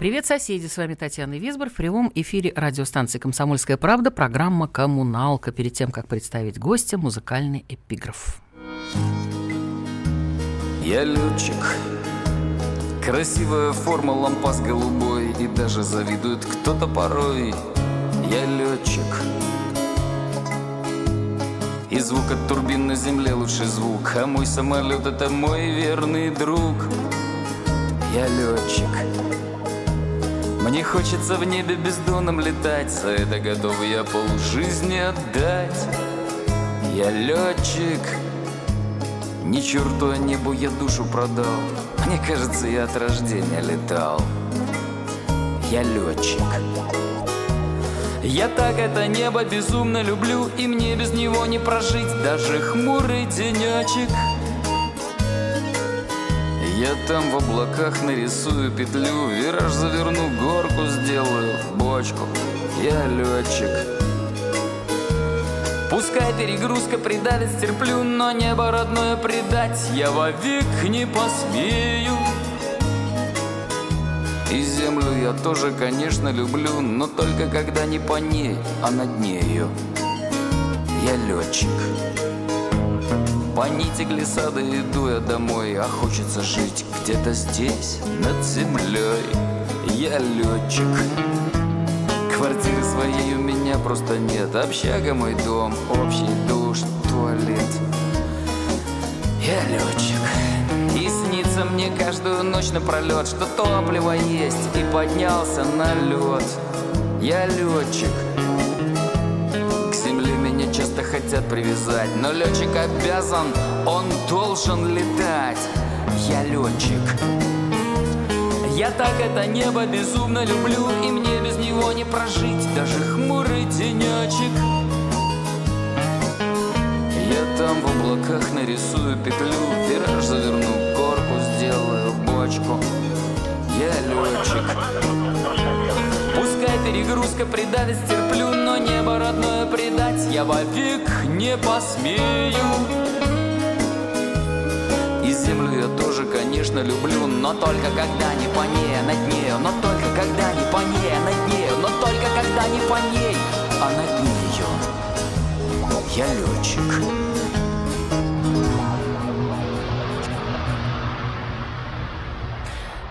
Привет, соседи! С вами Татьяна Висбор. В прямом эфире радиостанции «Комсомольская правда» программа «Коммуналка». Перед тем, как представить гостя, музыкальный эпиграф. Я летчик, красивая форма лампас голубой И даже завидует кто-то порой Я летчик, и звук от турбин на земле лучший звук А мой самолет это мой верный друг Я летчик Мне хочется в небе бездоном летать За это готов я полжизни отдать. Я летчик Ни черту а небу я душу продал. Мне кажется, я от рождения летал. Я летчик. Я так это небо безумно люблю И мне без него не прожить. Даже хмурый денечек Я там в облаках нарисую петлю Вираж заверну, горку сделаю Бочку, я летчик Пускай перегрузка придавит, стерплю Но небо родное предать Я вовек не посмею и землю я тоже, конечно, люблю, но только когда не по ней, а над нею. Я летчик. По нити глиссады иду я домой, а хочется жить где-то здесь, над землей. Я летчик. Квартиры своей у меня просто нет, общага мой дом, общий душ, туалет. Я летчик. И снится мне каждую ночь напролет Что топливо есть и поднялся на лед Я летчик хотят привязать. Но летчик обязан, он должен летать. Я летчик. Я так это небо безумно люблю И мне без него не прожить. Даже хмурый денечек. Я там в облаках нарисую петлю Вираж заверну, горку сделаю, бочку. Я летчик перегрузка придавит, стерплю Но небо родное предать я вовек не посмею. И землю я тоже, конечно, люблю Но только когда не по ней, а над нею Но только когда не по ней, а над нею Но только когда не по ней, а над нею Я летчик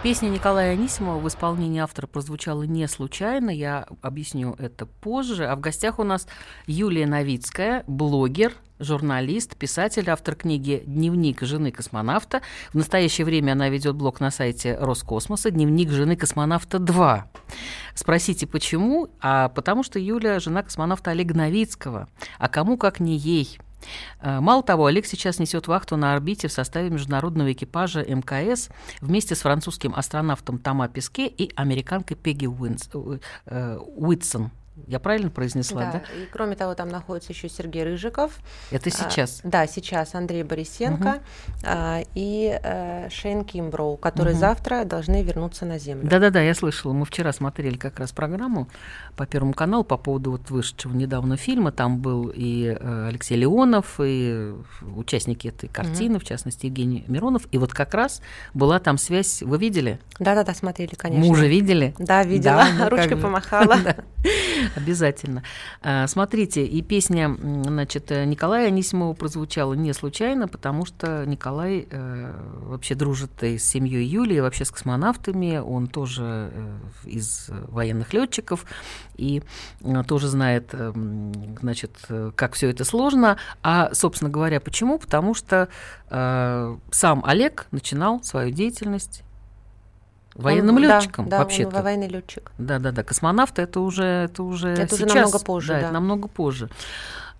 Песня Николая Анисимова в исполнении автора прозвучала не случайно, я объясню это позже. А в гостях у нас Юлия Новицкая, блогер, журналист, писатель, автор книги «Дневник жены космонавта». В настоящее время она ведет блог на сайте Роскосмоса «Дневник жены космонавта 2». Спросите, почему? А потому что Юля – жена космонавта Олега Новицкого. А кому, как не ей – Мало того, Олег сейчас несет вахту на орбите в составе международного экипажа МКС вместе с французским астронавтом Тома Песке и американкой Пегги Уинс, Уитсон. Я правильно произнесла, да? да? И кроме того, там находится еще Сергей Рыжиков. Это сейчас? А, да, сейчас Андрей Борисенко угу. а, и а, Шейн Кимброу, которые угу. завтра должны вернуться на Землю. Да-да-да, я слышала. Мы вчера смотрели как раз программу по Первому каналу по поводу вот вышедшего недавно фильма. Там был и э, Алексей Леонов, и участники этой картины, угу. в частности, Евгений Миронов. И вот как раз была там связь. Вы видели? Да-да-да, смотрели, конечно. Мужа видели? Да, видела. Да, ну, Ручкой помахала. Обязательно. А, смотрите, и песня значит, Николая Анисимова прозвучала не случайно, потому что Николай э, вообще дружит с семьей Юлии, вообще с космонавтами. Он тоже э, из военных летчиков и э, тоже знает, значит, как все это сложно. А, собственно говоря, почему? Потому что сам Олег начинал свою деятельность военным он, летчиком да, вообще-то. Да, военный летчик. Да, да, да. Космонавты это уже это уже это сейчас, уже намного позже. Да, да. это намного позже.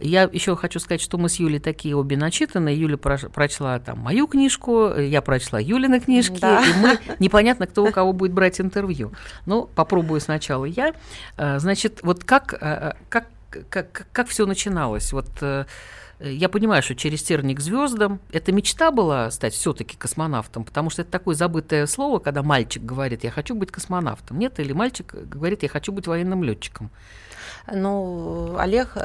Я еще хочу сказать, что мы с Юлей такие обе начитанные. Юля прочла там мою книжку, я прочла Юлины книжки, да. и мы непонятно, кто у кого будет брать интервью. Ну, попробую сначала я. Э, значит, вот как, э, как, как, как все начиналось? Вот я понимаю, что через терник звездам это мечта была стать все-таки космонавтом, потому что это такое забытое слово, когда мальчик говорит, я хочу быть космонавтом. Нет, или мальчик говорит, я хочу быть военным летчиком. Ну, Олег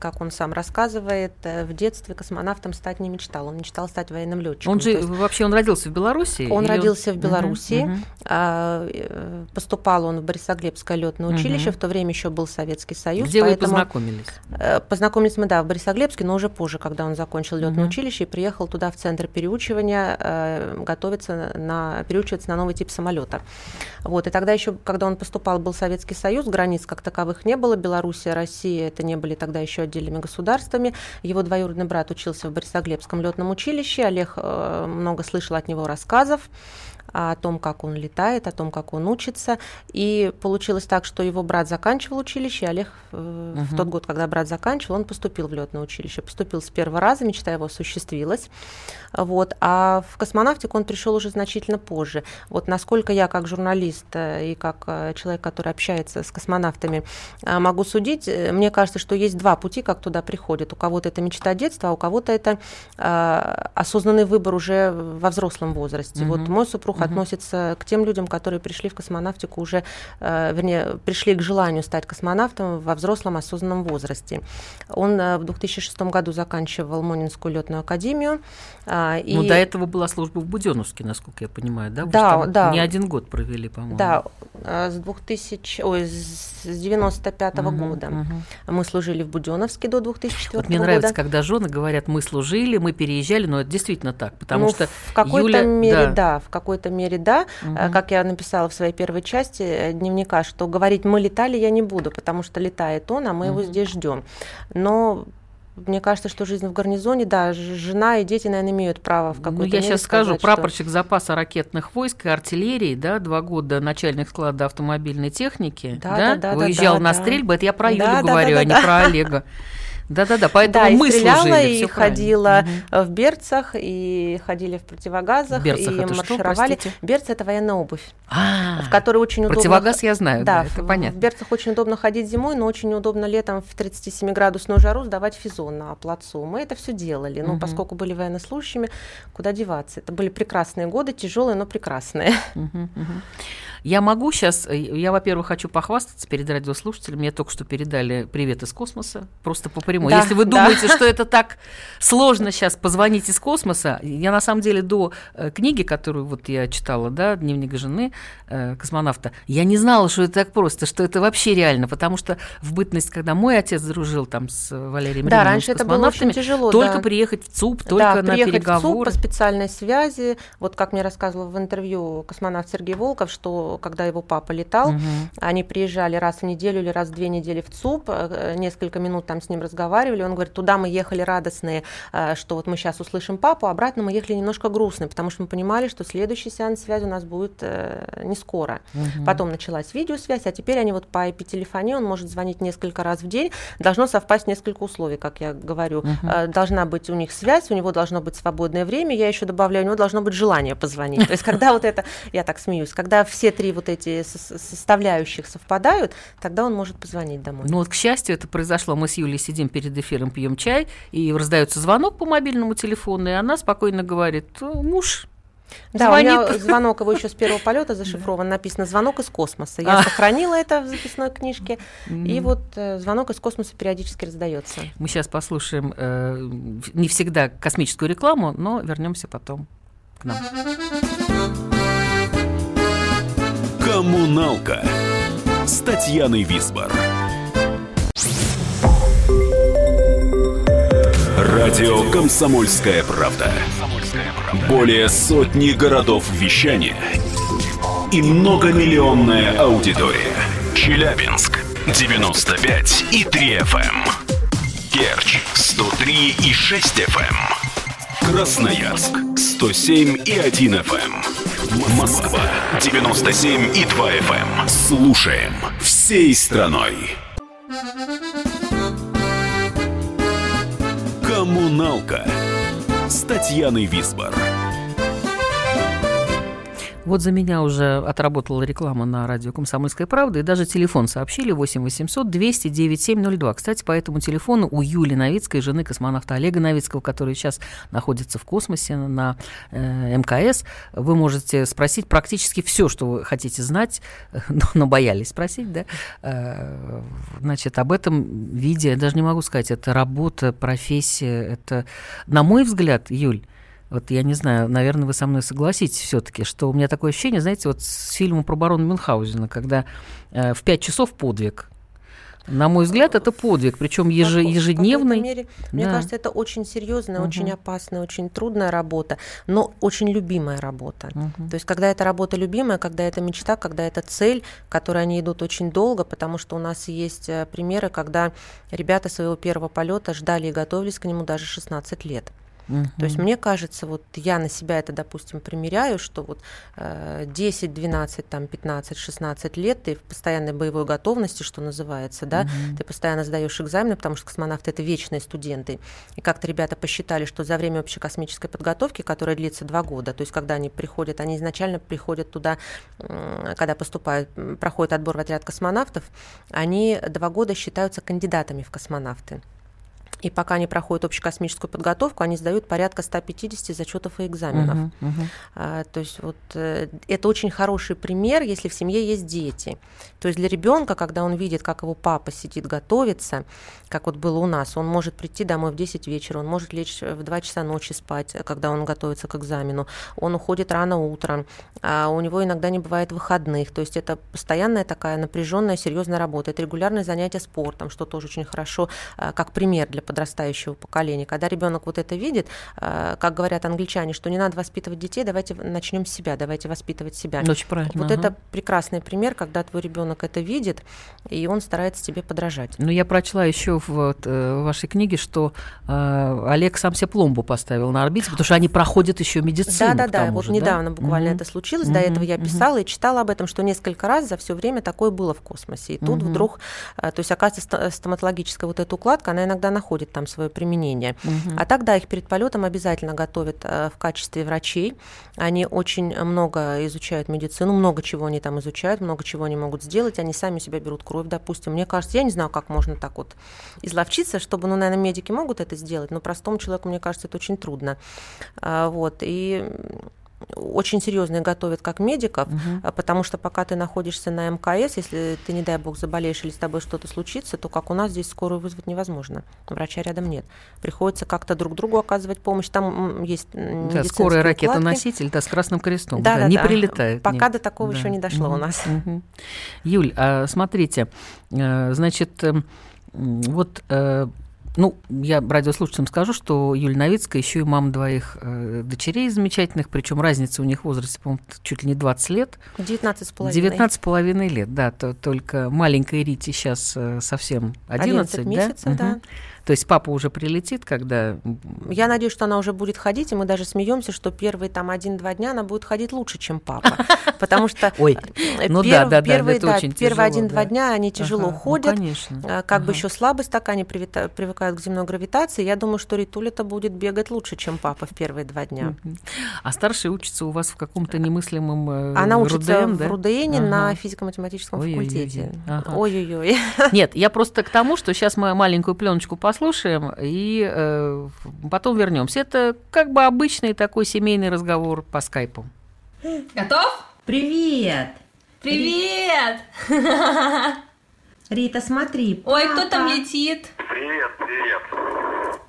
как он сам рассказывает, э, в детстве космонавтом стать не мечтал. Он мечтал стать военным летчиком. Он же есть, вообще он родился в Беларуси? Он родился в Беларуси. Угу, угу. Поступал он в Борисоглебское летное училище. Угу. В то время еще был Советский Союз. Где вы познакомились? Э, познакомились мы, да, в Борисоглебске, но уже позже, когда он закончил летное угу. училище и приехал туда в центр переучивания, готовиться на переучиваться на новый тип самолета. Вот. И тогда еще, когда он поступал, был Советский Союз, границ как таковых не было. Белоруссия, Россия это не были тогда еще отдельными государствами. Его двоюродный брат учился в Борисоглебском летном училище. Олег э, много слышал от него рассказов о том, как он летает, о том, как он учится. И получилось так, что его брат заканчивал училище, Олег э, угу. в тот год, когда брат заканчивал, он поступил в летное училище. Поступил с первого раза, мечта его осуществилась. Вот. А в космонавтику он пришел уже значительно позже. Вот насколько я как журналист э, и как э, человек, который общается с космонавтами, э, могу судить, мне кажется, что есть два пути, как туда приходят. У кого-то это мечта детства, а у кого-то это осознанный выбор уже во взрослом возрасте. Угу. Вот мой супруг угу. относится к тем людям, которые пришли в космонавтику уже, вернее, пришли к желанию стать космонавтом во взрослом осознанном возрасте. Он в 2006 году заканчивал Монинскую летную академию. Э, и... Ну, до этого была служба в Буденновске, насколько я понимаю, да? Вы да, да. Не один год провели, по-моему. Да, э, с 2000, ой, с 95 -го угу, года. Угу. Мы служили в Буденновске до 2004 вот мне года. нравится, когда жены говорят, мы служили, мы переезжали, но это действительно так, потому ну, что в какой-то Юля... мере да. да, в какой-то мере да. Угу. Как я написала в своей первой части э, дневника, что говорить мы летали я не буду, потому что летает он, а мы угу. его здесь ждем. Но мне кажется, что жизнь в гарнизоне, да, жена и дети, наверное, имеют право в какой-то Ну, я сейчас скажу, что... прапорщик запаса ракетных войск и артиллерии, да, два года начальник склада автомобильной техники, да, да, да, выезжал да, на да. стрельбы, это я про Юлю говорю, а не про Олега. Да-да-да, поэтому да, мы и стреляла, служили. И ходила угу. в берцах, и ходили в противогазах, берцах и это маршировали. Что, Берцы – это военная обувь, а, в которой очень удобно... Противогаз я знаю, да, да это в, понятно. В берцах очень удобно ходить зимой, но очень удобно летом в 37-градусную жару сдавать физон на плацу. Мы это все делали, но угу. поскольку были военнослужащими, куда деваться. Это были прекрасные годы, тяжелые, но прекрасные. Угу, угу. Я могу сейчас, э, я, во-первых, хочу похвастаться перед радиослушателями. Мне только что передали привет из космоса, просто по прямой. Да, Если вы да. думаете, что это так сложно сейчас позвонить из космоса, я на самом деле до э, книги, которую вот я читала, да, «Дневник жены э, космонавта», я не знала, что это так просто, что это вообще реально, потому что в бытность, когда мой отец дружил там с Валерием Да, раньше это было очень тяжело. Только да. приехать в ЦУП, только да, на переговоры. в ЦУП по специальной связи. Вот как мне рассказывал в интервью космонавт Сергей Волков, что когда его папа летал, угу. они приезжали раз в неделю или раз в две недели в ЦУП, э, несколько минут там с ним разговаривали, он говорит, туда мы ехали радостные, э, что вот мы сейчас услышим папу, а обратно мы ехали немножко грустные, потому что мы понимали, что следующий сеанс связи у нас будет э, не скоро. Угу. Потом началась видеосвязь, а теперь они вот по IP-телефонии, он может звонить несколько раз в день, должно совпасть несколько условий, как я говорю. Угу. Должна быть у них связь, у него должно быть свободное время, я еще добавляю, у него должно быть желание позвонить. То есть когда вот это, я так смеюсь, когда все три вот эти составляющих совпадают, тогда он может позвонить домой. Ну вот, к счастью, это произошло. Мы с Юлей сидим перед эфиром, пьем чай, и раздается звонок по мобильному телефону, и она спокойно говорит, муж да, Звонит. у меня звонок его еще с первого полета зашифрован, написано звонок из космоса. Я а. сохранила это в записной книжке, и вот э, звонок из космоса периодически раздается. Мы сейчас послушаем э, не всегда космическую рекламу, но вернемся потом к нам. Коммуналка с Татьяной Висбор. Радио Комсомольская правда". Более сотни городов вещания и многомиллионная аудитория. Челябинск 95 и 3 FM. Керчь 103 и 6 FM. Красноярск 107 и 1 FM. Эм. Москва 97 и 2 FM. Эм. Слушаем всей страной. Коммуналка с Татьяной Висбор. Вот за меня уже отработала реклама на радио «Комсомольская правда», и даже телефон сообщили 8 800 200 9702. Кстати, по этому телефону у Юли Новицкой, жены космонавта Олега Новицкого, который сейчас находится в космосе на э, МКС, вы можете спросить практически все, что вы хотите знать, но, но боялись спросить, да? Э, значит, об этом виде, я даже не могу сказать, это работа, профессия, это, на мой взгляд, Юль, вот я не знаю, наверное, вы со мной согласитесь все-таки, что у меня такое ощущение, знаете, вот с фильмом про барона Мюнхгаузена, когда э, в пять часов подвиг. На мой взгляд, это подвиг, причем еж, ежедневный. Мере, да. Мне кажется, это очень серьезная, угу. очень опасная, очень трудная работа, но очень любимая работа. Угу. То есть, когда эта работа любимая, когда это мечта, когда это цель, к которой они идут очень долго, потому что у нас есть э, примеры, когда ребята своего первого полета ждали и готовились к нему даже 16 лет. Угу. То есть мне кажется, вот я на себя это, допустим, примеряю, что вот 10, 12, там, 15, 16 лет ты в постоянной боевой готовности, что называется, да, угу. ты постоянно сдаешь экзамены, потому что космонавты это вечные студенты. И как-то ребята посчитали, что за время общекосмической подготовки, которая длится два года, то есть когда они приходят, они изначально приходят туда, когда поступают, проходит отбор в отряд космонавтов, они два года считаются кандидатами в космонавты. И пока они проходят общекосмическую подготовку, они сдают порядка 150 зачетов и экзаменов. Uh-huh, uh-huh. А, то есть вот э, это очень хороший пример, если в семье есть дети. То есть для ребенка, когда он видит, как его папа сидит готовится, как вот было у нас, он может прийти домой в 10 вечера, он может лечь в 2 часа ночи спать, когда он готовится к экзамену, он уходит рано утром, а у него иногда не бывает выходных. То есть это постоянная такая напряженная, серьезная работа. Это регулярные занятия спортом, что тоже очень хорошо, а, как пример для подрастающего поколения. Когда ребенок вот это видит, э, как говорят англичане, что не надо воспитывать детей, давайте начнем с себя, давайте воспитывать себя. Очень правильно. Вот ага. это прекрасный пример, когда твой ребенок это видит, и он старается тебе подражать. Ну, я прочла еще в, э, в вашей книге, что э, Олег сам себе пломбу поставил на орбите, потому что они проходят еще медицину. Да, да, да. Вот же, недавно да? буквально угу. это случилось. Угу. До этого я писала угу. и читала об этом, что несколько раз за все время такое было в космосе. И тут угу. вдруг, то есть, оказывается, стоматологическая вот эта укладка, она иногда находится находит там свое применение. Угу. А тогда их перед полетом обязательно готовят э, в качестве врачей. Они очень много изучают медицину, много чего они там изучают, много чего они могут сделать. Они сами себя берут кровь, допустим. Мне кажется, я не знаю, как можно так вот изловчиться, чтобы, ну, наверное, медики могут это сделать, но простому человеку, мне кажется, это очень трудно. А, вот. И очень серьезно готовят как медиков, угу. потому что пока ты находишься на МКС, если ты, не дай бог, заболеешь или с тобой что-то случится, то как у нас здесь скорую вызвать невозможно. Врача рядом нет. Приходится как-то друг другу оказывать помощь. Там есть да, скорая ракета-носитель, да, с Красным крестом. Да, да, да не да. прилетает. Пока нет. до такого да. еще не дошло угу. у нас. Угу. Юль, а, смотрите, э, значит, эм, вот э, ну, я радиослушателям скажу, что Юлия Новицкая еще и мама двоих э, дочерей замечательных, причем разница у них в возрасте, по-моему, чуть ли не 20 лет. 19 с половиной. 19 с половиной лет, да, то, только маленькой Рите сейчас э, совсем 11, 11 месяцев, да? да. То есть папа уже прилетит, когда... Я надеюсь, что она уже будет ходить, и мы даже смеемся, что первые там один-два дня она будет ходить лучше, чем папа. Потому что Ой, ну да, да, да, очень первые один-два дня они тяжело ага, ходят, ну, конечно. А, как бы еще слабость такая, они привыкают к земной гравитации. Я думаю, что Ритуля-то будет бегать лучше, чем папа в первые два дня. А старший учится у вас в каком-то немыслимом э, Она учится в? РУДНе на физико-математическом факультете. Ой-ой-ой. Нет, я просто к тому, что сейчас мы маленькую пленочку посмотрим, послушаем и э, потом вернемся. Это как бы обычный такой семейный разговор по скайпу. Готов? Привет! Привет! Рита, смотри. Папа. Ой, кто там летит? Привет, привет.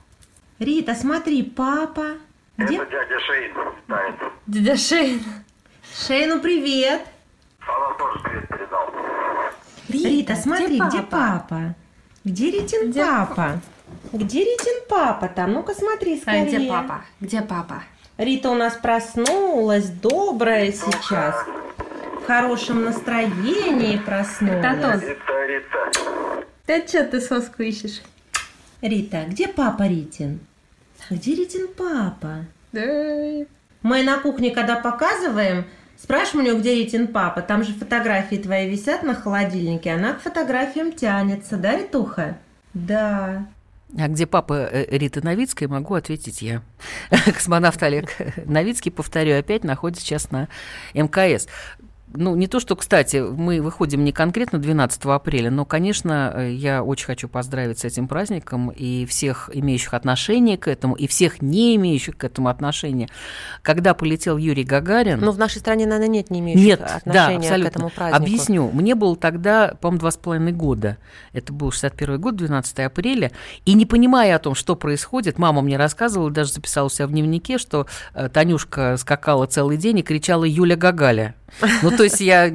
Рита, смотри, папа. Где? Это дядя Шейн летает. Дядя Шейн. Шейну привет. Она тоже привет передал. Рита, Рита смотри, где папа? Где, папа? где Ритин где папа? Где Ритин папа там? Ну-ка смотри скорее. А где папа? Где папа? Рита у нас проснулась, добрая сейчас. В хорошем настроении проснулась. Татон. Рита, Рита. Да что ты соску ищешь? Рита, где папа Ритин? Где Ритин папа? Да. Мы на кухне, когда показываем, спрашиваем у него, где Ритин папа. Там же фотографии твои висят на холодильнике. Она к фотографиям тянется, да, Ритуха? Да. А где папа э, Риты Новицкой, могу ответить я. Космонавт Олег Новицкий, повторю, опять находится сейчас на МКС ну, не то, что, кстати, мы выходим не конкретно 12 апреля, но, конечно, э, я очень хочу поздравить с этим праздником и всех имеющих отношение к этому, и всех не имеющих к этому отношения. Когда полетел Юрий Гагарин... Но в нашей стране, наверное, нет не имеющих нет, отношения да, к этому празднику. Объясню. Мне было тогда, по-моему, два с половиной года. Это был 61 год, 12 апреля. И не понимая о том, что происходит, мама мне рассказывала, даже записала у себя в дневнике, что э, Танюшка скакала целый день и кричала «Юля Гагаля». Ну, то есть я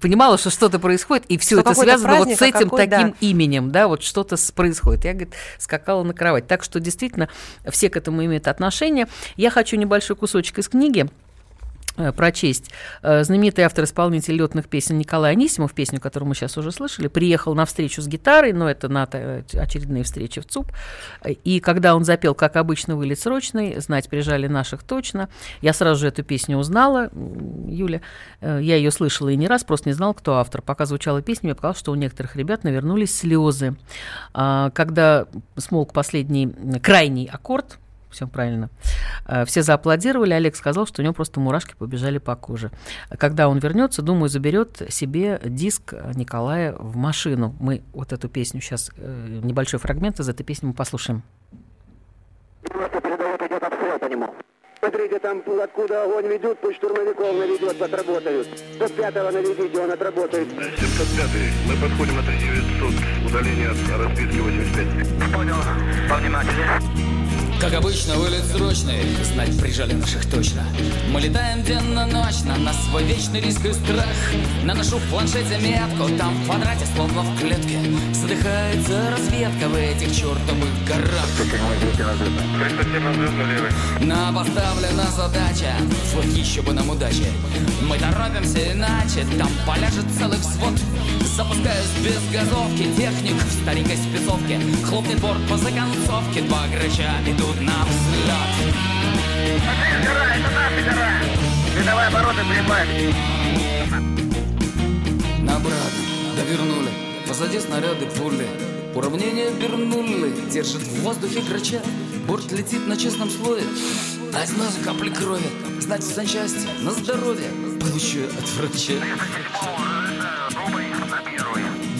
понимала, что что-то происходит, и все это связано вот с этим какой, таким да. именем, да, вот что-то происходит. Я, говорит, скакала на кровать. Так что действительно все к этому имеют отношение. Я хочу небольшой кусочек из книги Э, прочесть. Э, знаменитый автор-исполнитель летных песен Николай Анисимов, песню, которую мы сейчас уже слышали, приехал на встречу с гитарой, но это на очередные встречи в ЦУП. И когда он запел «Как обычно, вылет срочный», «Знать прижали наших точно», я сразу же эту песню узнала, Юля. Э, я ее слышала и не раз, просто не знала, кто автор. Пока звучала песня, мне показалось, что у некоторых ребят навернулись слезы. А, когда смолк последний, крайний аккорд, все правильно. Э, все зааплодировали, Олег сказал, что у него просто мурашки побежали по коже. Когда он вернется, думаю, заберет себе диск Николая в машину. Мы вот эту песню сейчас, э, небольшой фрагмент из этой песни мы послушаем. Смотрите, там откуда огонь ведут, пусть штурмовиков наведет, отработают. 105-го наведите, он отработает. 705 мы подходим на 900, удаление от расписки 85. Понял, повнимательнее. Как обычно, вылет срочный, знать прижали наших точно. Мы летаем денно-ночно на свой вечный риск и страх. Наношу в планшете метку, там в квадрате, словно в клетке. Задыхается разведка в этих чертовых горах. На поставлена задача, вот еще бы нам удачи. Мы торопимся иначе, там поляжет целый взвод. Запускаюсь без газовки, техник в старенькой спецовке. Хлопнет борт по законцовке, два грача идут на взлет. Это гора, это наша гора. Видовые обороты прибавить. На обратно, довернули. Позади снаряды пули. Уравнение вернули. Держит в воздухе грача. Борт летит на честном слое. А из нас капли крови. Знать в счастье, на здоровье. Получу от врача.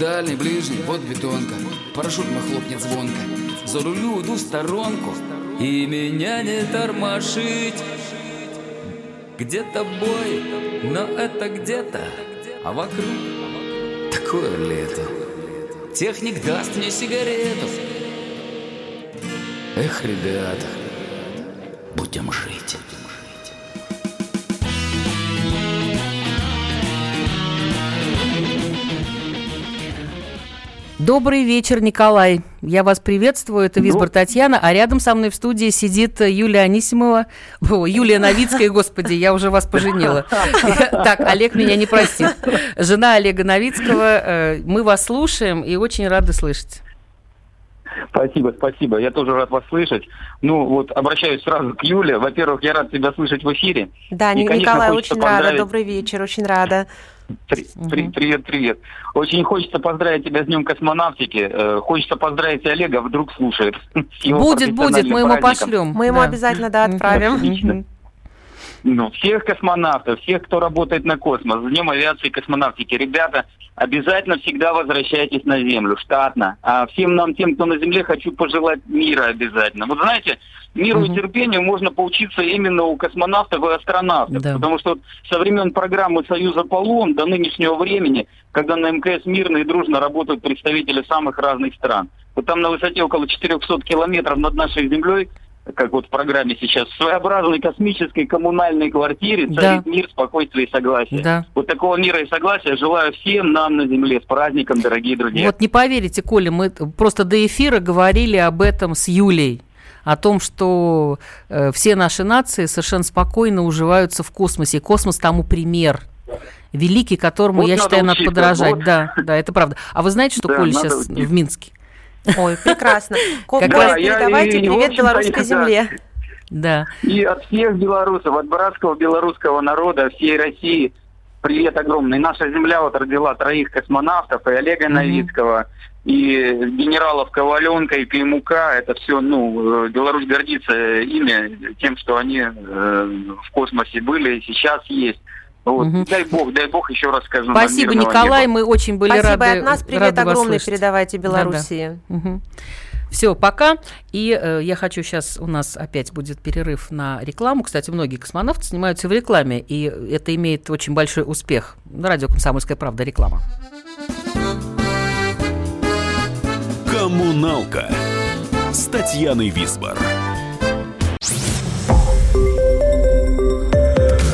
Дальний, ближний, вот бетонка. Парашют хлопнет звонко. За рулю иду в сторонку. И меня не тормошить Где-то бой, но это где-то А вокруг такое лето Техник даст мне сигарету Эх, ребята, будем жить Добрый вечер, Николай. Я вас приветствую. Это Визбор Татьяна, а рядом со мной в студии сидит Юлия Анисимова. О, Юлия Новицкая, господи, я уже вас поженила. Так, Олег меня не простит. Жена Олега Новицкого. Э, мы вас слушаем и очень рады слышать. Спасибо, спасибо. Я тоже рад вас слышать. Ну, вот обращаюсь сразу к Юле. Во-первых, я рад тебя слышать в эфире. Да, и, конечно, Николай, очень поздравить... рада. Добрый вечер, очень рада. При, при, привет, привет. Очень хочется поздравить тебя с Днем космонавтики. Э, хочется поздравить Олега, вдруг слушает. Будет, будет, мы ему пошлем. Мы ему обязательно, да, отправим. Отлично. Ну, всех космонавтов, всех, кто работает на космос, с Днем авиации и космонавтики. Ребята, обязательно всегда возвращайтесь на Землю, штатно. А всем нам, тем, кто на Земле, хочу пожелать мира обязательно. Вот знаете, миру угу. и терпению можно поучиться именно у космонавтов и астронавтов. Да. Потому что вот со времен программы Союза Полон до нынешнего времени, когда на МКС мирно и дружно работают представители самых разных стран. Вот там на высоте около 400 километров над нашей Землей как вот в программе сейчас, в своеобразной космической коммунальной квартире да. царит мир, спокойствие и согласие. Да. Вот такого мира и согласия желаю всем нам на Земле. С праздником, дорогие друзья. Вот не поверите, Коля, мы просто до эфира говорили об этом с Юлей о том, что э, все наши нации совершенно спокойно уживаются в космосе. И космос тому пример великий, которому, вот я считаю, учиться. надо подражать. Вот. Да, да, это правда. А вы знаете, что да, Коля сейчас учиться. в Минске? Ой, прекрасно. Раз передавайте привет белорусской земле. Да. И от всех белорусов, от братского белорусского народа, всей России, привет огромный. Наша Земля вот родила троих космонавтов, и Олега Новицкого, и генералов Коваленко и Климука. Это все, ну, э, Беларусь гордится ими, тем, что они э, в космосе были и сейчас есть. Вот. Мгм. Дай бог, дай бог еще раз скажу. Спасибо, Николай, неба. мы очень были Спасибо рады от нас. Привет огромный передавайте. Белоруссии. Все, пока. И э, я хочу сейчас, у нас опять будет перерыв на рекламу. Кстати, многие космонавты снимаются в рекламе, и это имеет очень большой успех. На радио «Комсомольская правда» реклама. Коммуналка с Татьяной Висбор.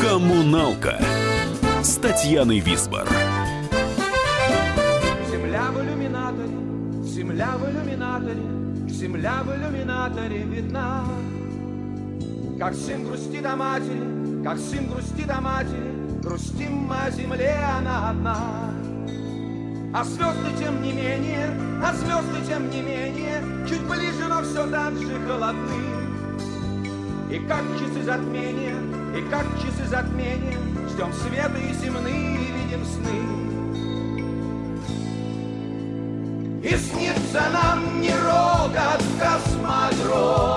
Коммуналка с Татьяной Висбор. Земля в иллюминаторе, земля в иллюминаторе, земля в иллюминаторе видна. Как сын грустит о матери, как сын грустит о матери, грустим мы о земле, она одна. А звезды тем не менее, а звезды тем не менее, чуть ближе, но все так же холодны. И как часы затмения, и как часы затмения, ждем света и земные, видим сны. И снится нам не рокот космодрома,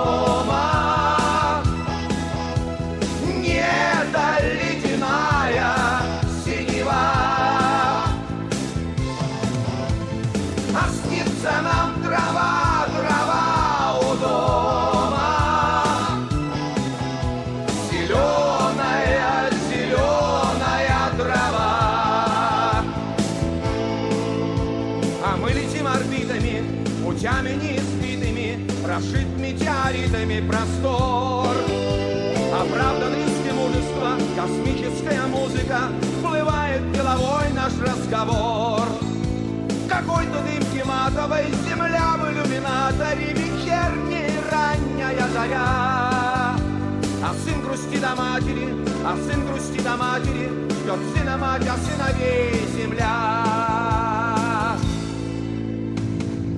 А сын грустит о матери, а сын грустит о матери, Ждет сына мать, а сыновей земля.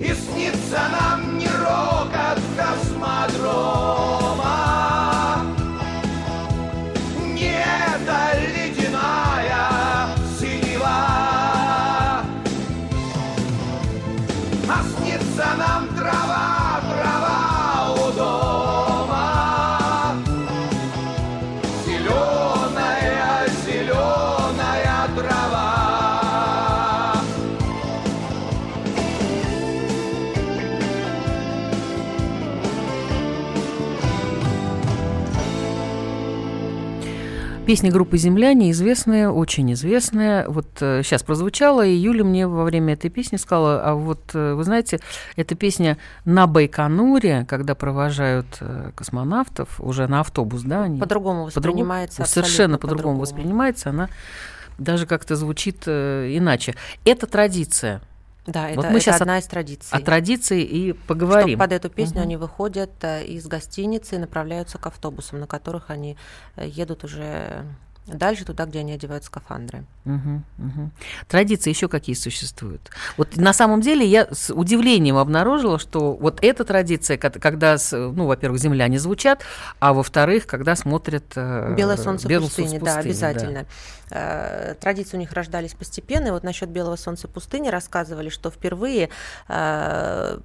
И снится нам Песня группы «Земляне» известная, очень известная. Вот сейчас прозвучала, и Юля мне во время этой песни сказала, а вот э, вы знаете, эта песня на Байконуре, когда провожают э, космонавтов уже на автобус, да? Они По-другому воспринимается. Совершенно абсолютно по-другому воспринимается, она даже как-то звучит э, иначе. Это традиция. Да, Вот это, мы это одна из традиций. О традиции и Что поговорим. под эту песню Мгм. они выходят э, из гостиницы и направляются к автобусам, на которых они э, едут уже дальше, туда, где они одевают скафандры. Мгм, мгм. Традиции еще какие существуют? Вот на самом деле я с удивлением обнаружила, что вот эта традиция, когда, ну, во-первых, земляне звучат, а во-вторых, когда смотрят э, Белое солнце «Белое пустыни, солнце да, пустыни», обязательно. Э, Традиции у них рождались постепенно. И вот насчет Белого солнца пустыни рассказывали, что впервые э,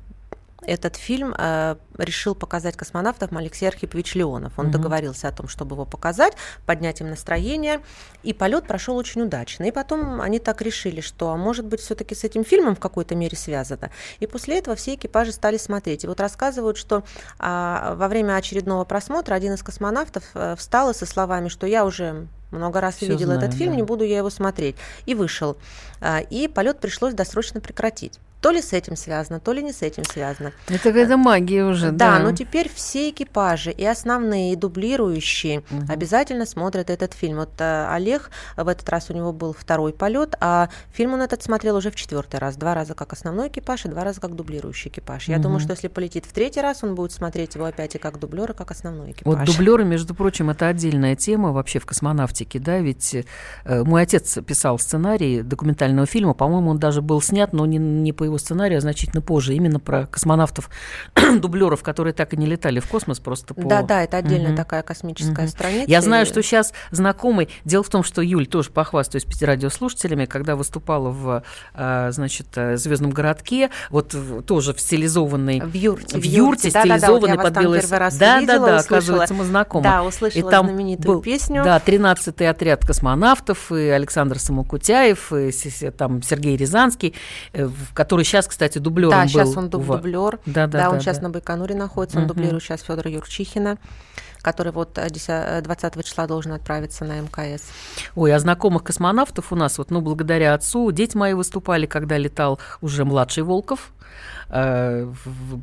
этот фильм э, решил показать космонавтам Алексей Архипович Леонов. Он Мгм. договорился о том, чтобы его показать, поднять им настроение. И полет прошел очень удачно. И потом они так решили, что, а может быть, все-таки с этим фильмом в какой-то мере связано. И после этого все экипажи стали смотреть. И вот рассказывают, что а, во время очередного просмотра один из космонавтов э, встал и со словами, что я уже много раз Всё видел знаю, этот фильм, да. не буду я его смотреть. И вышел. А, И полет пришлось досрочно прекратить. То ли с этим связано, то ли не с этим связано. Это какая-то магия уже, Да, да. но теперь все экипажи, и основные, и дублирующие, обязательно смотрят этот фильм. Вот э, Олег, в этот раз у него был второй полет, а фильм он этот смотрел уже в четвертый раз. Два раза как основной экипаж, и два раза как дублирующий экипаж. Я думаю, что если полетит в третий раз, он будет смотреть его опять и как дублер, и как основной экипаж. Вот дублеры, между прочим, это отдельная тема вообще в космонавтике, да, ведь э, мой отец писал сценарий документального фильма, по-моему, он даже был снят, но не, не по его сценарию, а значительно позже, именно про космонавтов, дублеров, которые так и не летали в космос, просто по... Да, да, это отдельная Мгм. такая космическая Мгм. страница. Я знаю, и- что сейчас знакомый. Дело в том, что Юль тоже похвастаюсь радиослушателями, когда выступала в, а, значит, Звездном городке, вот тоже в стилизованной В юрте. в юрте, вот стилизованной я вас под там белый первый раз Да, да, да, услышала. оказывается, мы знакомы. Да, услышала И там знаменитую был, песню. Да, 13-й отряд космонавтов, и Александр Самокутяев, и там Сергей Рязанский, э, в- который сейчас, кстати, дублером Да, был. сейчас он в- дублер. Да, да, Да, он да, сейчас да. на Байконуре находится, он Мгм. дублирует сейчас Федора Юрчихина, который вот э, 10 20 числа должен отправиться на МКС. Ой, а знакомых космонавтов у нас, вот, ну, благодаря отцу, дети мои выступали, когда летал уже младший Волков. Э,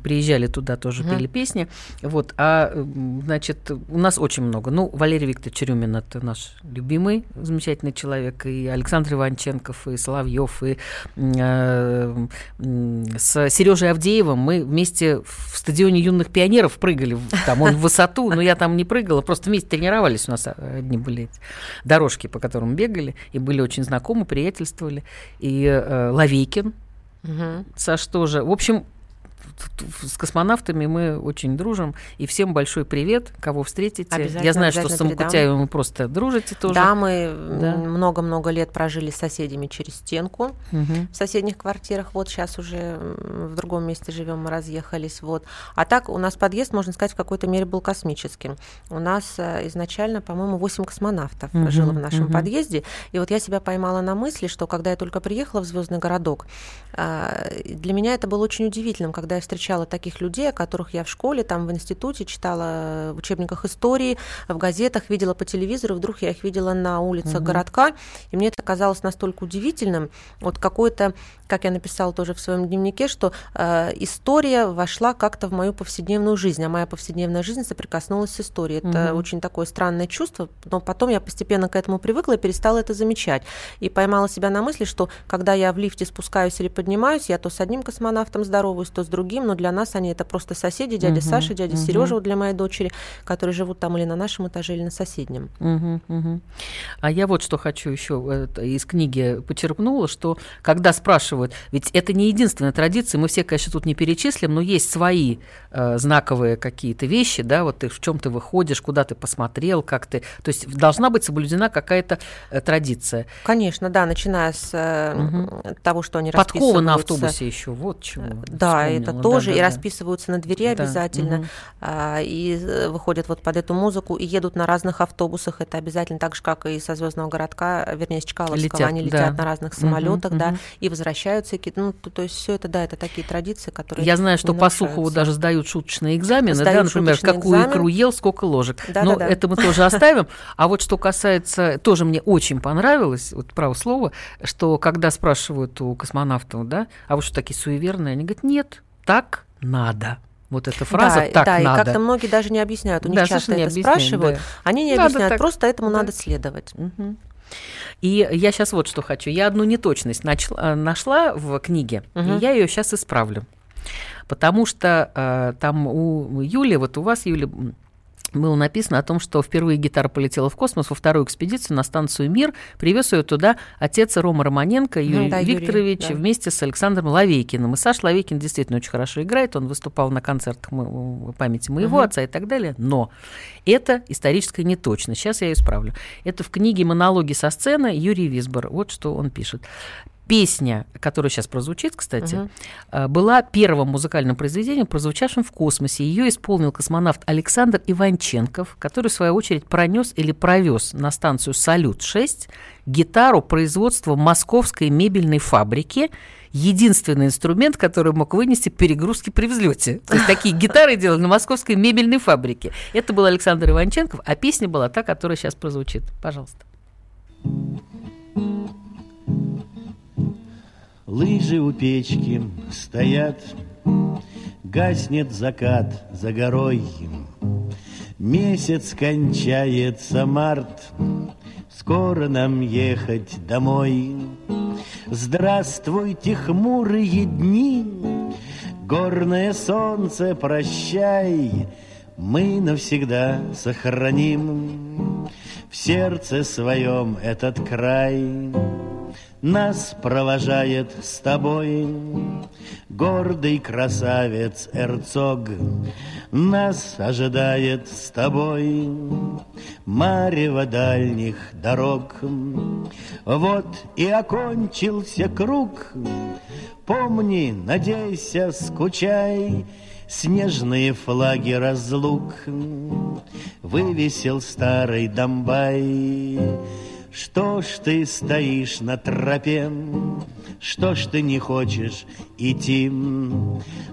приезжали туда тоже, Мгм. пели песни. Вот, а, м, значит, у нас очень много. Ну, Валерий Викторович Рюмин – это наш любимый, замечательный человек, и Александр Иванченков, и Соловьев, и э, с Сережей Авдеевым мы вместе в стадионе юных пионеров прыгали, там он в высоту, но я там не прыгала, просто вместе тренировались, у нас одни были дорожки, по которым бегали, и были очень знакомы, приятельствовали. И э, Лавейкин, Мгм. Саш тоже. В общем, с космонавтами мы очень дружим. И всем большой привет, кого встретите. Я знаю, что с. Самокутяевым вы просто дружите тоже. Да, мы Да. много-много лет прожили с соседями через стенку Мгм. в соседних квартирах. Вот сейчас уже в другом месте живем, мы разъехались. Вот. А так у нас подъезд, можно сказать, в какой-то мере был космическим. У нас э, изначально, по-моему, 8 космонавтов Мгм, жило в нашем мгм. подъезде. И вот я себя поймала на мысли, что когда я только приехала в Звездный городок, а, для меня это было очень удивительным, когда я встречала таких людей, о которых я в школе, там в институте читала в учебниках истории, в газетах, видела по телевизору, вдруг я их видела на улицах Мгм. городка, и мне это казалось настолько удивительным, вот какой-то, как я написала тоже в своем дневнике, что э, история вошла как-то в мою повседневную жизнь, а моя повседневная жизнь соприкоснулась с историей. Это Мгм. очень такое странное чувство, но потом я постепенно к этому привыкла и перестала это замечать. И поймала себя на мысли, что когда я в лифте спускаюсь или поднимаюсь, я то с одним космонавтом здороваюсь, то с другим, но для нас они это просто соседи, дядя Мгм, Саша, дядя мгм. Сережа вот для моей дочери, которые живут там или на нашем этаже, или на соседнем. Мгм, мгм. А я вот что хочу еще из книги почерпнула, что когда спрашивают, ведь это не единственная традиция, мы все, конечно, тут не перечислим, но есть свои э, знаковые какие-то вещи, да, вот ты в чем ты выходишь, куда ты посмотрел, как ты, то есть должна быть соблюдена какая-то э, традиция. Конечно, да, начиная с э, Мгм. того, что они Подкова на автобусе еще, вот чего. Да, это вспомнила. тоже, и Да-да-да. расписываются на двери Да, обязательно, а, и э, выходят вот под эту музыку, и едут на разных автобусах, это обязательно так же, как и со Звездного городка, вернее, с Чкаловского, Летят, они летят да. на разных самолетах, да, мгм. и возвращаются, и ну, то, то есть все это, да, это такие традиции, которые Я знаю, что по Сухову даже сдают шуточные экзамены, да, Сдают например, шуточный какую экзамен. икру ел, сколько ложек. Да, Но да, да. это мы тоже оставим. А вот что касается, тоже мне очень понравилось, вот право слово, что когда спрашивают у космонавтов, да, а вы что такие суеверные, они говорят, нет, так надо. Вот эта фраза да, «так да, и надо». как-то многие даже не объясняют. У них Да, часто не это спрашивают. да. Они не Надо объясняют, так. просто этому Да. надо следовать. Мгм. И я сейчас вот что хочу. Я одну неточность начала- нашла в книге, Мгм. и я ее сейчас исправлю. Потому что э, там у Юли, вот у вас, Юля, м, было написано о том, что впервые гитара полетела в космос во вторую экспедицию на станцию «Мир». Привез ее туда отец Рома Романенко, Юрий да, Юрий, Викторович, да. вместе с Александром Лавейкиным. И Саш Лавейкин действительно очень хорошо играет. Он выступал на концертах мо- памяти моего Мгм. отца и так далее. Но это историческая неточность. Сейчас я ее исправлю. Это в книге «Монологи со сцены» Юрий Висбор. Вот что он пишет. Песня, которая сейчас прозвучит, кстати, э, была первым музыкальным произведением, прозвучавшим в космосе. Ее исполнил космонавт Александр Иванченков, который, в свою очередь, пронес или провез на станцию «Салют-6» гитару производства московской мебельной фабрики, единственный инструмент, который мог вынести перегрузки при взлете. То есть такие гитары делали на московской мебельной фабрике. Это был Александр Иванченков, а песня была та, которая сейчас прозвучит. Пожалуйста. Лыжи у печки стоят, Гаснет закат за горой. Месяц кончается март, Скоро нам ехать домой. Здравствуйте, хмурые дни, Горное солнце, прощай, Мы навсегда сохраним В сердце своем этот край. Нас провожает с тобой. Гордый красавец Эрцог Нас ожидает с тобой. Марево дальних дорог. Вот и окончился круг. Помни, надейся, скучай. Снежные флаги разлук. Вывесил старый Домбай что ж ты стоишь на тропе? Что ж ты не хочешь идти?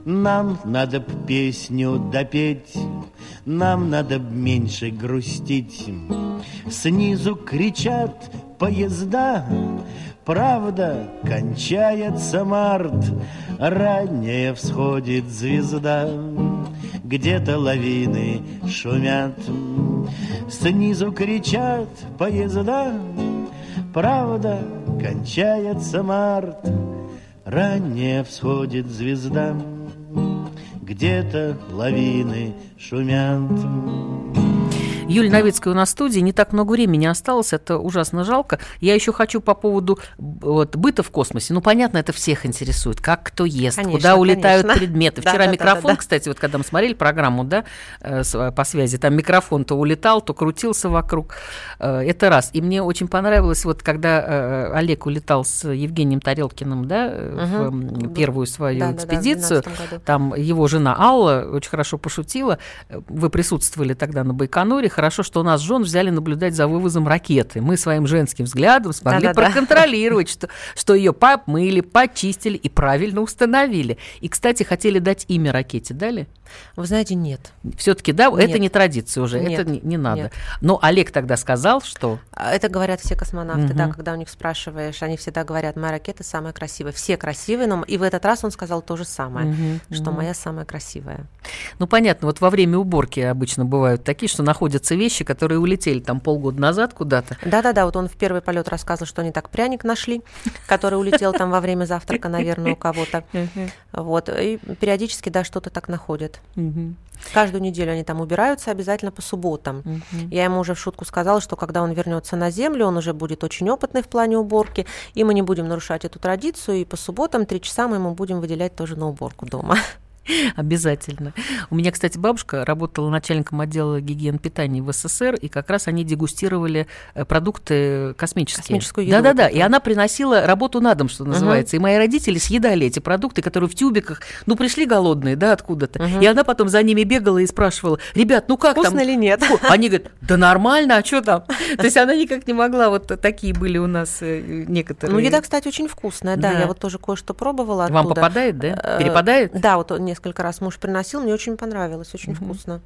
Нам надо б песню допеть, Нам надо б меньше грустить. Снизу кричат поезда, Правда, кончается март, Ранее всходит звезда, Где-то лавины шумят, Снизу кричат поезда, Правда, кончается март, Ранее всходит звезда, Где-то лавины шумят. Юлия Новицкая у нас в студии. Не так много времени осталось, это ужасно жалко. Я еще хочу по поводу вот, быта в космосе. Ну, понятно, это всех интересует. Как кто ест, конечно, куда улетают конечно. предметы. Вчера да, микрофон, да, да, да. кстати, вот когда мы смотрели программу, да, э, по связи, там микрофон то улетал, то крутился вокруг. Э, это раз. И мне очень понравилось, вот когда э, Олег улетал с Евгением Тарелкиным, да, угу. в первую свою да, экспедицию, да, да, там его жена Алла очень хорошо пошутила. Вы присутствовали тогда на Байконуре, хорошо, что у нас жен взяли наблюдать за вывозом ракеты. Мы своим женским взглядом смогли Да-да-да. проконтролировать, что, что ее помыли, почистили и правильно установили. И, кстати, хотели дать имя ракете, дали? Вы знаете, нет. Все-таки, да, нет. это не традиция уже, нет. это не, не надо. Нет. Но Олег тогда сказал, что... А, это говорят все космонавты, угу. да, когда у них спрашиваешь, они всегда говорят, моя ракета самая красивая. Все красивые, но и в этот раз он сказал то же самое, угу. что угу. моя самая красивая. Ну, понятно, вот во время уборки обычно бывают такие, что находятся вещи, которые улетели там полгода назад куда-то. Да-да-да, вот он в первый полет рассказывал, что они так пряник нашли, который улетел там во время завтрака, наверное, у кого-то. Вот, и периодически, да, что-то так находят. Каждую неделю они там убираются обязательно по субботам. Угу. Я ему уже в шутку сказала, что когда он вернется на землю, он уже будет очень опытный в плане уборки, и мы не будем нарушать эту традицию, и по субботам три часа мы ему будем выделять тоже на уборку дома. Обязательно. У меня, кстати, бабушка работала начальником отдела гигиены питания в СССР, и как раз они дегустировали э, продукты космические. Космическую еду. Да-да-да, и она приносила работу на дом, что называется. Угу. И мои родители съедали эти продукты, которые в тюбиках, ну, пришли голодные, да, откуда-то. Угу. И она потом за ними бегала и спрашивала, ребят, ну как Вкусно там? или нет? Они говорят, да нормально, а что там? То есть она никак не могла, вот такие были у нас э, некоторые. Ну, еда, кстати, очень вкусная, да, я вот тоже кое-что пробовала Вам попадает, да? Э, Перепадает? Да, вот несколько раз муж приносил, мне очень понравилось, очень угу. вкусно.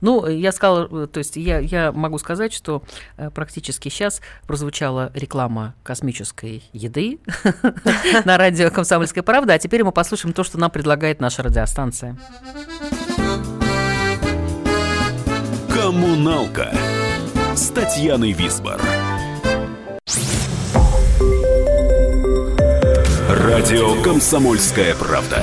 Ну, я сказала, то есть я, я могу сказать, что э, практически сейчас прозвучала реклама космической еды на радио «Комсомольская правда», а теперь мы послушаем то, что нам предлагает наша радиостанция. «Коммуналка» с Татьяной Висбор. Радио «Комсомольская правда».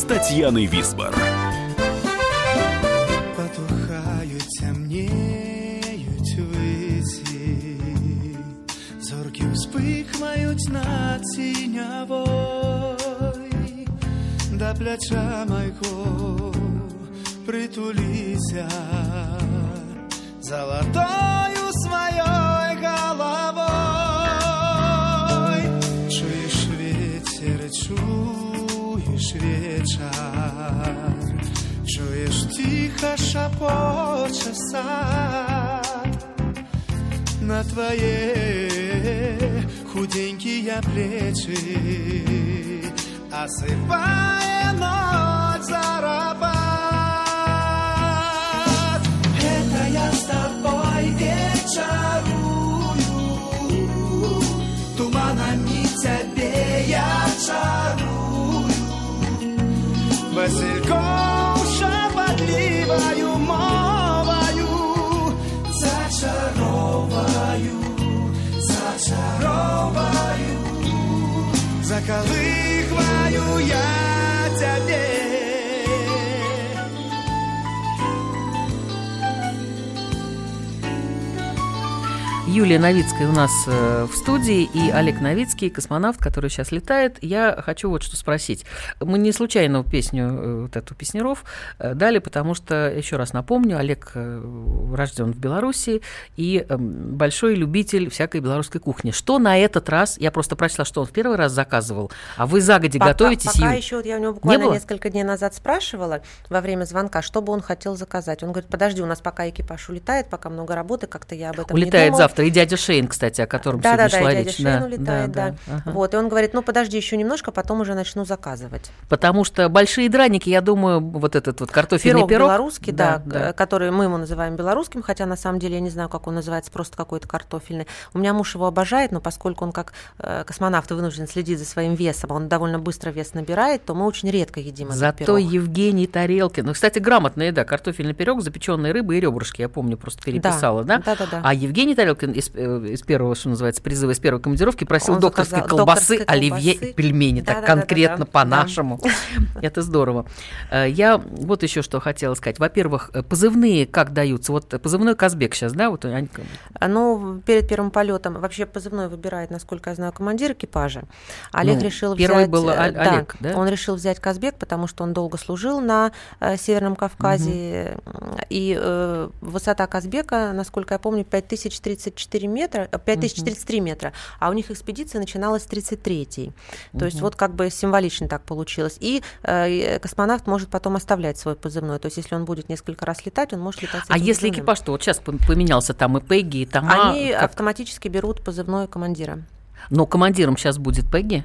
с Татьяной Висбор. Потухають, темніють виці, зорки вспихмають на цінявой, до плеча майко притулися золотою своей головой. Вечір, чуєш тихо шапоче сад на твои худенькие плечи, осыпая ночь за раба. Это я с тобой вечерую, туманами тебе Васильком шепотливою мовою зачароваю, зачароваю, заколыхваю Юлия Новицкая у нас э, в студии и Олег Новицкий, космонавт, который сейчас летает. Я хочу вот что спросить. Мы не случайно песню, э, вот эту песнеров э, дали, потому что, еще раз напомню, Олег рожден в Беларуси и э, большой любитель всякой белорусской кухни. Что на этот раз, я просто прочла, что он в первый раз заказывал, а вы загоди Пока, готовитесь, пока Юль? еще вот я у него буквально было? несколько дней назад спрашивала во время звонка, что бы он хотел заказать. Он говорит, подожди, у нас пока экипаж улетает, пока много работы, как-то я об этом не Улетает думал. завтра. И дядя Шейн, кстати, о котором Да, сегодня да, да, шла и дядя речь. Шейн улетает, да. Ага. Вот, и он говорит, ну подожди еще немножко, потом уже начну заказывать. Потому что большие драники, я думаю, вот этот вот картофельный Пирог, пирог. белорусский, да, к- который мы ему называем белорусским, хотя на самом деле я не знаю, как он называется, просто какой-то картофельный. У меня муж его обожает, но поскольку он как э, космонавт вынужден следить за своим весом, он довольно быстро вес набирает, то мы очень редко едим этот Зато пирог. Евгений Тарелкин. Ну, кстати, грамотная еда. Картофельный пирог, запеченные рыбы и ребрышки. Я помню, просто переписала, да? Да, да, да. А Евгений Тарелкин из, э, из первого, что называется, призыва, из первой командировки просил Он докторской заказал колбасы, докторской оливье колбасы. и пельмени. Да, так да, да, да, конкретно да. по-нашему. Это здорово. Э, Я вот еще что хотела сказать. Во-первых, э, позывные как даются? Вот позывной Казбек сейчас, да? Вот они- А, Ну, перед первым полетом вообще позывной выбирает, насколько я знаю, командир экипажа. Олег Ну, решил первый взять... был О- Олег, да? Он решил взять Казбек, потому что он долго служил на Северном Кавказе. И э, высота Казбека, насколько я помню, 5034 метра, э, 5033 метра, а у них экспедиция начиналась с 33 То есть вот как бы символично так получилось. И э, космонавт может потом оставлять свой позывной. То есть если он будет несколько раз летать, он может летать с А если позывным. экипаж, то вот сейчас пом- поменялся там и Пегги, и Тома, Они как- автоматически берут позывной командира. но командиром сейчас будет Пегги?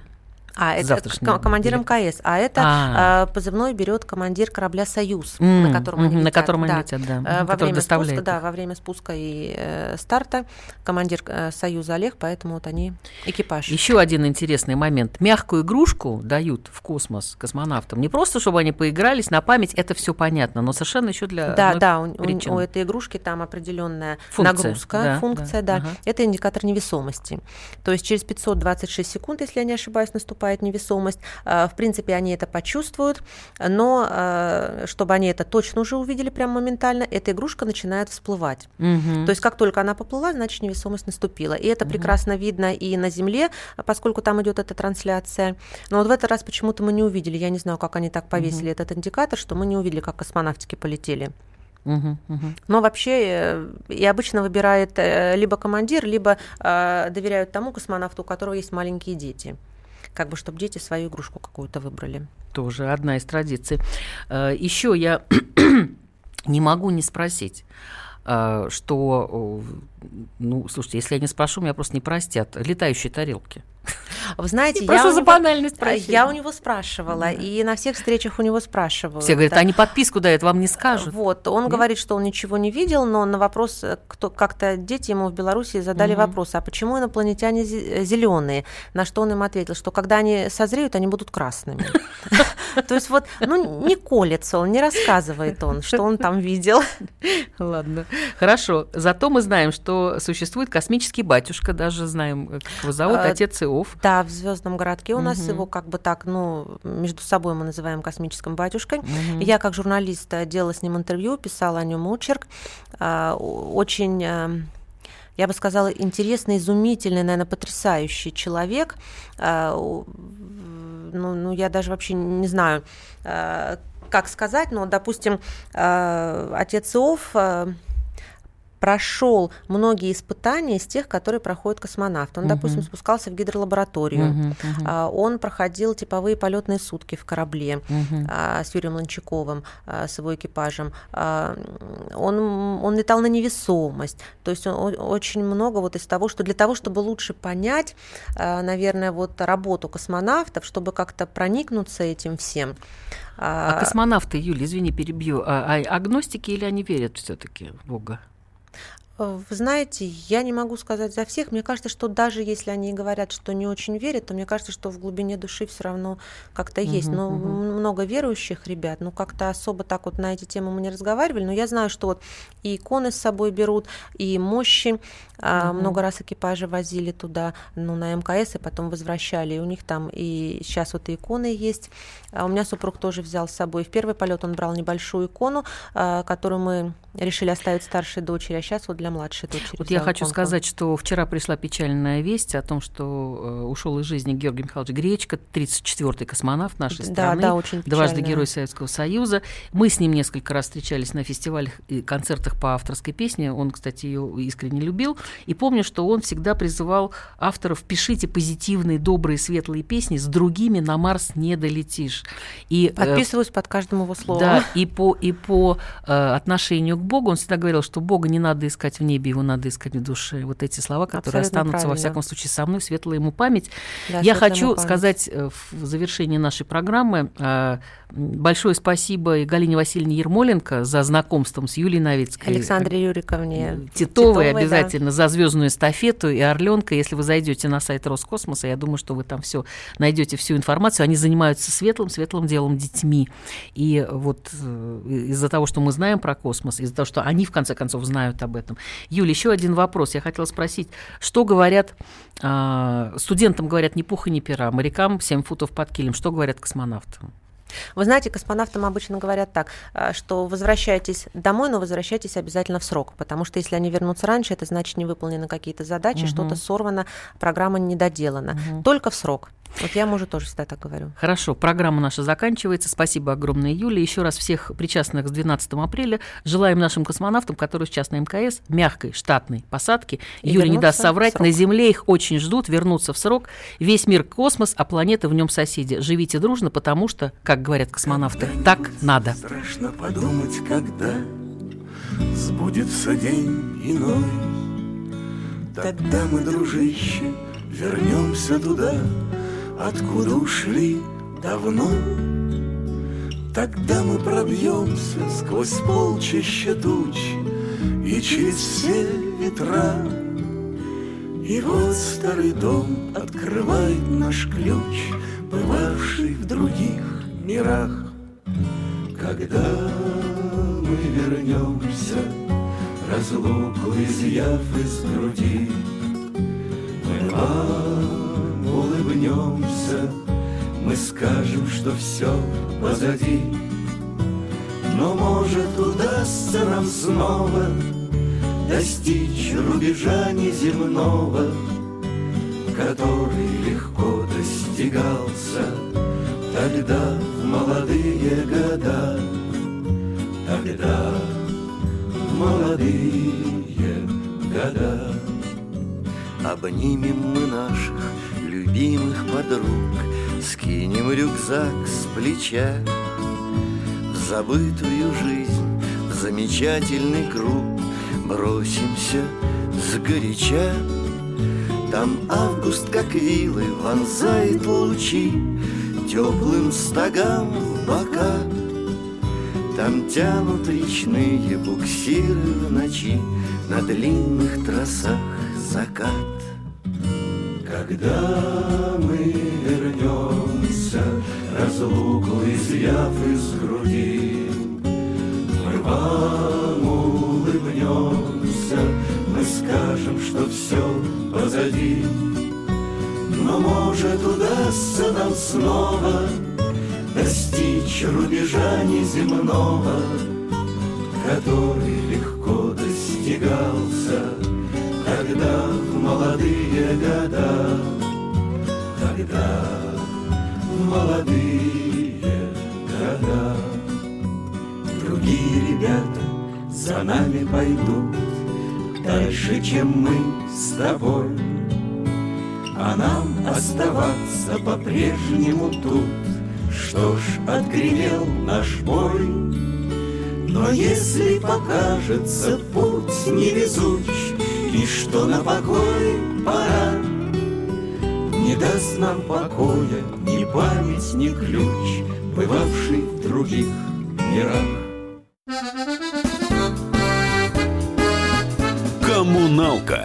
А, это Завтрашний к- командир или- МКС. А это А. э, позывной берет командир корабля «Союз», М, на котором они мгм, на летят. котором они да. летят, да, Э, Во который время доставляет спуска, да, во время спуска и э, старта командир э, «Союза» Олег, поэтому вот они экипаж. Еще один интересный момент. Мягкую игрушку дают в космос космонавтам. Не просто, чтобы они поигрались на память, это все понятно, но совершенно еще для Да, да, у, у- у этой игрушки там определенная Функция, нагрузка, да, функция, да, да. ага. Это индикатор невесомости. То есть через 526 секунд, если я не ошибаюсь, наступает невесомость. Э, В принципе, они это почувствуют, но э, чтобы они это точно уже увидели прям моментально, эта игрушка начинает всплывать. Мгм. То есть как только она поплыла, значит невесомость наступила. И это прекрасно видно и на Земле, поскольку там идет эта трансляция. Но вот в этот раз почему-то мы не увидели. Я не знаю, как они так повесили этот индикатор, что мы не увидели, как космонавтики полетели. Мгм, мгм. Но вообще э, и обычно выбирает э, либо командир, либо э, доверяют тому космонавту, у которого есть маленькие дети. Как бы, чтобы дети свою игрушку какую-то выбрали. Тоже одна из традиций. Еще я не могу не спросить, э, что, э, ну, слушайте, если я не спрошу, меня просто не простят. Летающие тарелки. Вы знаете, я Прошу у за него- банальность а, прощения. я у него спрашивала, и на всех встречах у него спрашивают. Все говорят, Да. они подписку дают, вам не скажут. Вот, он Нет? говорит, что он ничего не видел, но на вопрос, э, кто, как-то дети ему в Беларуси задали Мгм. вопрос, а почему инопланетяне зеленые? На что он им ответил, что когда они созреют, они будут красными. То есть вот, ну, не колется он, не рассказывает он, что он там видел. Ладно, хорошо. Зато мы знаем, что существует космический батюшка, даже знаем, э, как его зовут, А, отец Иов. Да, в звездном городке у нас его как бы так, ну, между собой мы называем космическим батюшкой. Я как журналист э, делала с ним интервью, писала о нем очерк. А, Очень, э, я бы сказала, интересный, изумительный, наверное, потрясающий человек. Ну, ну, я даже вообще не знаю, э, как сказать, но, допустим, э, отец Иов э, прошел многие испытания из тех, которые проходит космонавт. Он, Мгм. допустим, спускался в гидролабораторию, Мгм, мгм. а, он проходил типовые полетные сутки в корабле Мгм. а, с Юрием Ланчаковым, а, с его экипажем. А, Он, он летал на невесомость. То есть он, очень много вот из того, что для того, чтобы лучше понять, а, наверное, вот работу космонавтов, чтобы как-то проникнуться этим всем. А космонавты, Юля, извини, перебью, а, а агностики или они верят все-таки в Бога? Вы знаете, я не могу сказать за всех. Мне кажется, что даже если они говорят, что не очень верят, то мне кажется, что в глубине души все равно как-то есть. Мгм, Но м- много верующих ребят, ну как-то особо так вот на эти темы мы не разговаривали. Но я знаю, что вот и иконы с собой берут, и мощи. а, Мгм. Много раз экипажи возили туда, ну, на МКС, и потом возвращали. И у них там и сейчас вот и иконы есть. А у меня супруг тоже взял с собой. В первый полет он брал небольшую икону, а, которую мы решили оставить старшей дочери, а сейчас вот для младшей дочери. Вот я хочу сказать, что вчера пришла печальная весть о том, что э, ушел из жизни Георгий Михайлович Гречко, 34-й космонавт нашей страны, да, очень дважды печально. Герой Советского Союза. Мы с ним несколько раз встречались на фестивалях и концертах по авторской песне. Он, кстати, ее искренне любил. И помню, что он всегда призывал авторов, пишите позитивные, добрые, светлые песни, с другими на Марс не долетишь. И, э, Подписываюсь под каждым его словом. да, и по, и по э, отношению к Богу он всегда говорил, что Бога не надо искать в небе, его надо искать в душе. Вот эти слова, которые Абсолютно останутся, во правильно. всяком случае, со мной, светлая ему память. Да, Я хочу память. сказать э, в завершении нашей программы э, большое спасибо и Галине Васильевне Ермоленко за знакомством с Юлией Новицкой. Александре Юриковне Титовой, да. обязательно за звездную эстафету и Орленка. Если вы зайдете на сайт Роскосмоса, я думаю, что вы там все найдете всю информацию. Они занимаются светлым, светлым делом детьми. И вот э, из-за того, что мы знаем про космос, из-за того, что они в конце концов знают об этом. Юля, еще один вопрос. Я хотела спросить, что говорят а, студентам говорят ни пуха, ни пера, морякам 7 футов под килем. Что говорят космонавтам? Вы знаете, космонавтам обычно говорят так, а, что возвращайтесь домой, но возвращайтесь обязательно в срок, потому что если они вернутся раньше, это значит не выполнены какие-то задачи, Мгм. что-то сорвано, программа не доделана. Мгм. Только в срок. Вот я мужу тоже всегда так говорю. Хорошо, программа наша заканчивается. Спасибо огромное, Юля. Еще раз всех причастных с 12 апреля желаем нашим космонавтам, которые сейчас на МКС, мягкой штатной посадки. И Юля не даст соврать, на Земле их очень ждут, вернуться в срок. Весь мир космос, а планеты в нем соседи. Живите дружно, потому что, как говорят космонавты, так надо. Страшно подумать, когда сбудется день иной. Тогда мы, дружище, вернемся туда, откуда ушли давно. Тогда мы пробьемся сквозь полчища туч и через все ветра. И вот старый дом открывает наш ключ, бывавший в других мирах. Когда мы вернемся, разлуку изъяв из груди, мы улыбнемся, мы скажем, что все позади. Но может удастся нам снова достичь рубежа неземного, который легко достигался тогда в молодые года, тогда в молодые года. Обнимем мы наших любимых подруг, скинем рюкзак с плеча в забытую жизнь, в замечательный круг бросимся сгоряча. Там август, как вилы, вонзает лучи Теплым стогам в бока. Там тянут речные буксиры в ночи На длинных трассах закат. Когда мы вернемся, разлуку изъяв из груди, Мы вам улыбнемся, мы скажем, что все позади. Но может удастся нам снова Достичь рубежа неземного, Который легко достигался Тогда в молодые года, Тогда молодые года. Другие ребята за нами пойдут, дальше, чем мы с тобой. А нам оставаться по-прежнему тут. Что ж, отгремел наш бой. Но если покажется путь невезуч, И что на покой пора, Не даст нам покоя ни память, ни ключ, Бывавший в других мирах. «Коммуналка»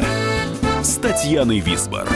с Татьяной Висбор.